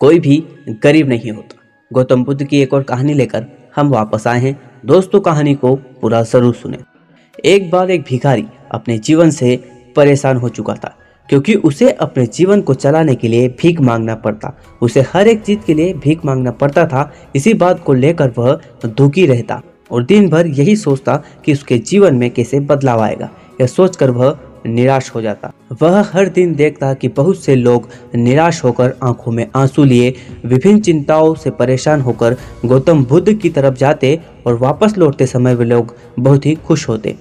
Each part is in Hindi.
कोई भी गरीब नहीं होता। गौतम बुद्ध की एक और कहानी लेकर हम वापस आए हैं। दोस्तों, कहानी को पूरा ज़रूर सुने। एक बार एक भिखारी अपने जीवन से परेशान हो चुका था, क्योंकि उसे अपने जीवन को चलाने के लिए भीख मांगना पड़ता। उसे हर एक चीज़ के लिए भीख मांगना पड़ता था। इसी बात को लेकर वह दुखी रहता और दिन भर यही सोचता कि उसके जीवन में कैसे बदलाव आएगा। यह सोचकर वह निराश हो जाता। वह हर दिन देखता कि बहुत से लोग निराश होकर आँखों में आँसू लिए, विभिन्न चिंताओं से परेशान होकर गौतम बुद्ध की तरफ़ जाते और वापस लौटते समय वे लोग बहुत ही खुश होते।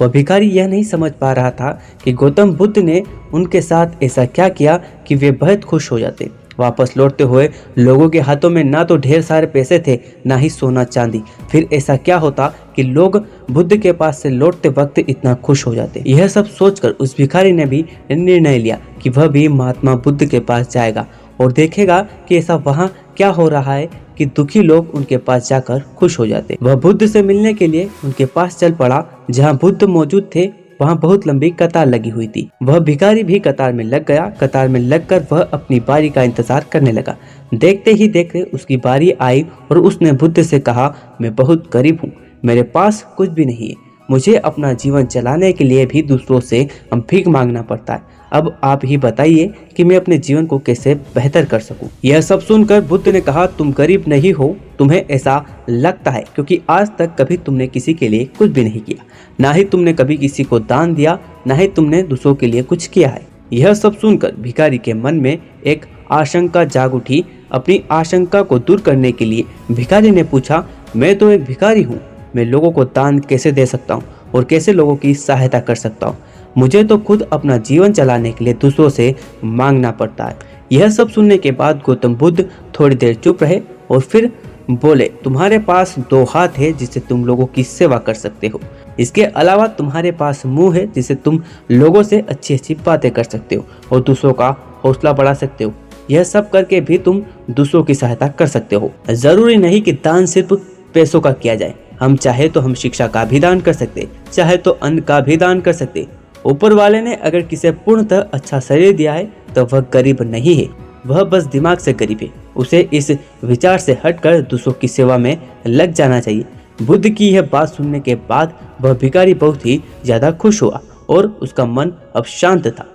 वह भिखारी यह नहीं समझ पा रहा था कि गौतम बुद्ध ने उनके साथ ऐसा क्या किया कि वे बहुत खुश हो जाते। वापस लौटते हुए लोगों के हाथों में ना तो ढेर सारे पैसे थे, ना ही सोना चांदी। फिर ऐसा क्या होता कि लोग बुद्ध के पास से लौटते वक्त इतना खुश हो जाते। यह सब सोचकर उस भिखारी ने भी निर्णय लिया कि वह भी महात्मा बुद्ध के पास जाएगा और देखेगा कि ऐसा वहाँ क्या हो रहा है कि दुखी लोग उनके पास जाकर खुश हो जाते। वह बुद्ध से मिलने के लिए उनके पास चल पड़ा, जहाँ बुद्ध मौजूद थे वहाँ बहुत लंबी कतार लगी हुई थी। वह भिखारी भी कतार में लग गया। कतार में लगकर वह अपनी बारी का इंतज़ार करने लगा। देखते ही देखते उसकी बारी आई और उसने बुद्ध से कहा, मैं बहुत गरीब हूँ। मेरे पास कुछ भी नहीं है। मुझे अपना जीवन चलाने के लिए भी दूसरों से भीख मांगना पड़ता है। अब आप ही बताइए कि मैं अपने जीवन को कैसे बेहतर कर सकूँ। यह सब सुनकर बुद्ध ने कहा, तुम गरीब नहीं हो, तुम्हें ऐसा लगता है, क्योंकि आज तक कभी तुमने किसी के लिए कुछ भी नहीं किया। ना ही तुमने कभी किसी को दान दिया, ना ही तुमने दूसरों के लिए कुछ किया है। यह सब सुनकर भिखारी के मन में एक आशंका जाग उठी। अपनी आशंका को दूर करने के लिए भिखारी ने पूछा, मैं तो एक भिखारी हूँ मैं लोगों को दान कैसे दे सकता हूँ और कैसे लोगों की सहायता कर सकता हूँ? मुझे तो खुद अपना जीवन चलाने के लिए दूसरों से मांगना पड़ता है। यह सब सुनने के बाद गौतम बुद्ध थोड़ी देर चुप रहे और फिर बोले, तुम्हारे पास दो हाथ है जिससे तुम लोगों की सेवा कर सकते हो। इसके अलावा तुम्हारे पास मुँह है जिससे तुम लोगों से अच्छी अच्छी बातें कर सकते हो और दूसरों का हौसला बढ़ा सकते हो। यह सब करके भी तुम दूसरों की सहायता कर सकते हो। ज़रूरी नहीं कि दान सिर्फ़ पैसों का किया जाए। हम चाहे तो हम शिक्षा का भी दान कर सकते, चाहे तो अन्न का भी दान कर सकते। ऊपर वाले ने अगर किसे पूर्णतः अच्छा शरीर दिया है तो वह गरीब नहीं है, वह बस दिमाग से गरीब है। उसे इस विचार से हटकर दूसरों की सेवा में लग जाना चाहिए। बुद्ध की यह बात सुनने के बाद वह भिखारी बहुत ही ज़्यादा खुश हुआ और उसका मन अब शांत था।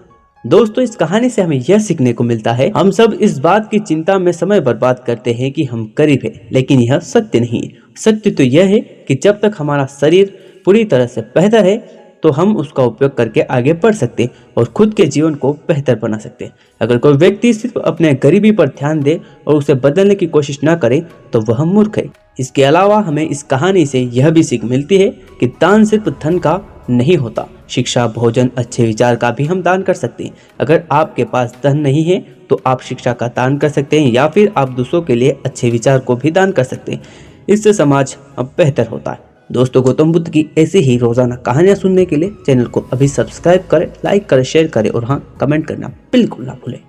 दोस्तों, इस कहानी से हमें यह सीखने को मिलता है, हम सब इस बात की चिंता में समय बर्बाद करते हैं कि हम गरीब हैं, लेकिन यह सत्य नहीं है। सत्य तो यह है कि जब तक हमारा शरीर पूरी तरह से बेहतर है तो हम उसका उपयोग करके आगे बढ़ सकते हैं और खुद के जीवन को बेहतर बना सकते अगर कोई व्यक्ति सिर्फ़ अपने गरीबी पर ध्यान दे और उसे बदलने की कोशिश न करे तो वह मूर्ख है। इसके अलावा हमें इस कहानी से यह भी सीख मिलती है कि दान सिर्फ़ धन का नहीं होता शिक्षा, भोजन, अच्छे विचार का भी हम दान कर सकते हैं। अगर आपके पास धन नहीं है तो आप शिक्षा का दान कर सकते हैं या फिर आप दूसरों के लिए अच्छे विचार को भी दान कर सकते हैं। इससे समाज अब बेहतर होता है। दोस्तों, गौतम बुद्ध की ऐसी ही रोज़ाना कहानियाँ सुनने के लिए चैनल को अभी सब्सक्राइब करें, लाइक करें, शेयर करें और हाँ कमेंट करना बिल्कुल ना भूलें।